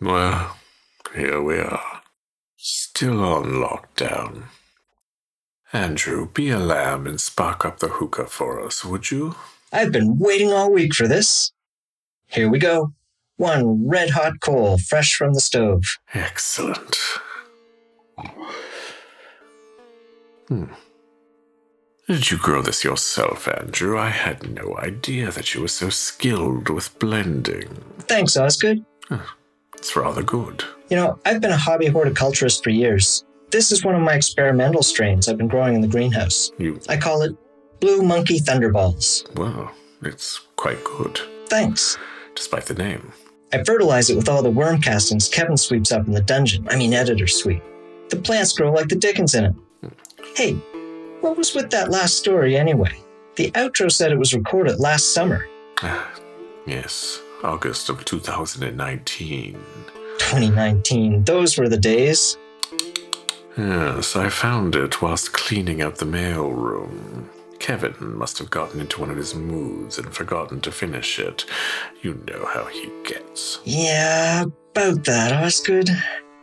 Well, here we are. Still on lockdown. Andrew, be a lamb and spark up the hookah for us, would you? I've been waiting all week for this. Here we go. One red hot coal, fresh from the stove. Excellent. Hmm. Did you grow this yourself, Andrew? I had no idea that you were so skilled with blending. Thanks, Osgood. It's rather good. You know, I've been a hobby horticulturist for years. This is one of my experimental strains I've been growing in the greenhouse. You, I call it Blue Monkey Thunderballs. well, it's quite good, Thanks. despite the name. I fertilize it with all the worm castings Kevin sweeps up in the dungeon. I mean, editor sweep. The plants grow like the dickens in it. Hey, what was with that last story anyway? The outro said it was recorded last summer. Ah, yes, August of 2019. 2019. Those were the days. Yes, I found it whilst cleaning out the mail room. Kevin must have gotten into one of his moods and forgotten to finish it. You know how he gets. Yeah, about that, Osgood.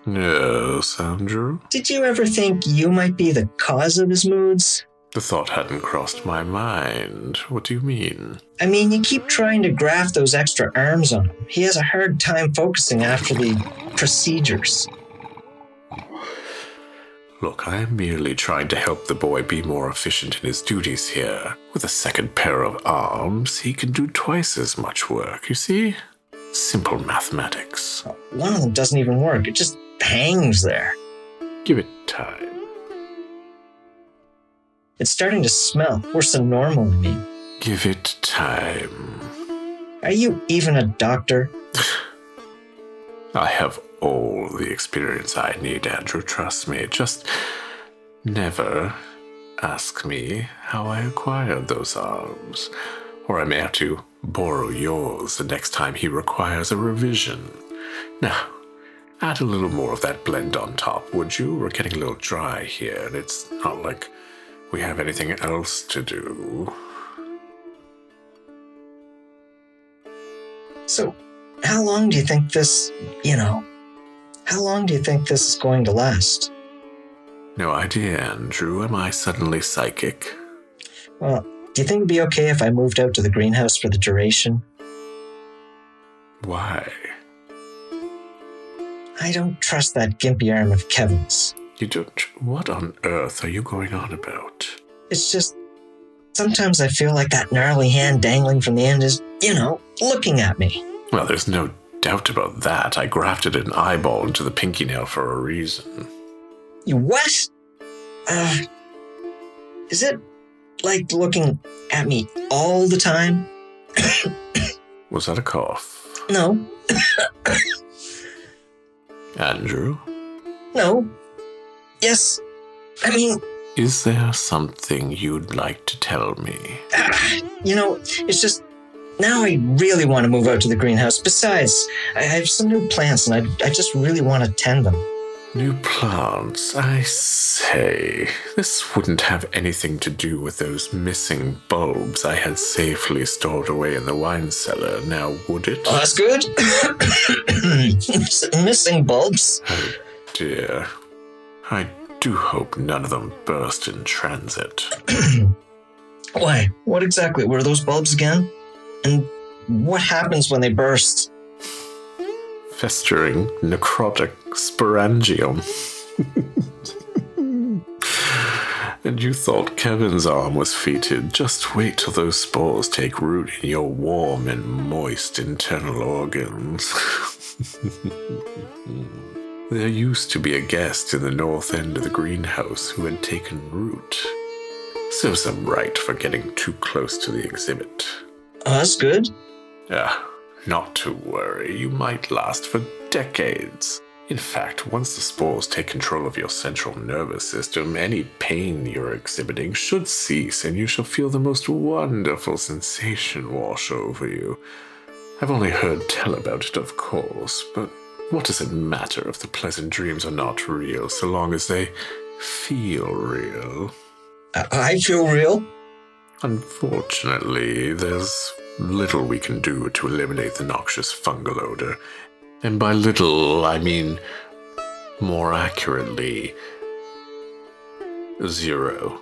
Yes, Andrew? Did you ever think you might be the cause of his moods? The thought hadn't crossed my mind. What do you mean? I mean, you keep trying to graft those extra arms on him. He has a hard time focusing after the procedures. Look, I am merely trying to help the boy be more efficient in his duties here. With a second pair of arms, he can do twice as much work, you see? Simple mathematics. One of them doesn't even work, it just hangs there. Give it time. It's starting to smell worse than normal, I mean. Give it time. Are you even a doctor? I have all the experience I need, Andrew. Trust me. Just never ask me how I acquired those arms, or I may have to borrow yours the next time he requires a revision. Now, add a little more of that blend on top, would you? We're getting a little dry here, and it's not like we have anything else to do. So, how long do you think this, you know, how long do you think this is going to last? No idea, Andrew. Am I suddenly psychic? Well, do you think it'd be okay if I moved out to the greenhouse for the duration? Why? I don't trust that gimpy arm of Kevin's. You don't. What on earth are you going on about? It's just, sometimes I feel like that gnarly hand dangling from the end is, you know, looking at me. Well, there's no doubt about that. I grafted an eyeball into the pinky nail for a reason. You what? Uh, is it like looking at me all the time? Was that a cough? No, Andrew? no. Yes. I mean, Is there something you'd like to tell me? you know, it's just now I really want to move out to the greenhouse. Besides, I have some new plants and I, I just really want to tend them. New plants, I say. This wouldn't have anything to do with those missing bulbs I had safely stored away in the wine cellar, now would it? Oh, that's good. Missing bulbs. Oh dear. I do hope none of them burst in transit. Why? What exactly were those bulbs again? And what happens when they burst? Festering necrotic sporangium. and you thought Kevin's arm was fated. Just wait till those spores take root in your warm and moist internal organs. there used to be a guest in the north end of the greenhouse who had taken root. Serves them right for getting too close to the exhibit. Oh, that's good. Ah, not to worry, you might last for decades. In fact, once the spores take control of your central nervous system, any pain you're exhibiting should cease and you shall feel the most wonderful sensation wash over you. I've only heard tell about it, of course, but what does it matter if the pleasant dreams are not real so long as they feel real? I, I feel real. Unfortunately, there's little we can do to eliminate the noxious fungal odor. And by little, I mean more accurately, zero.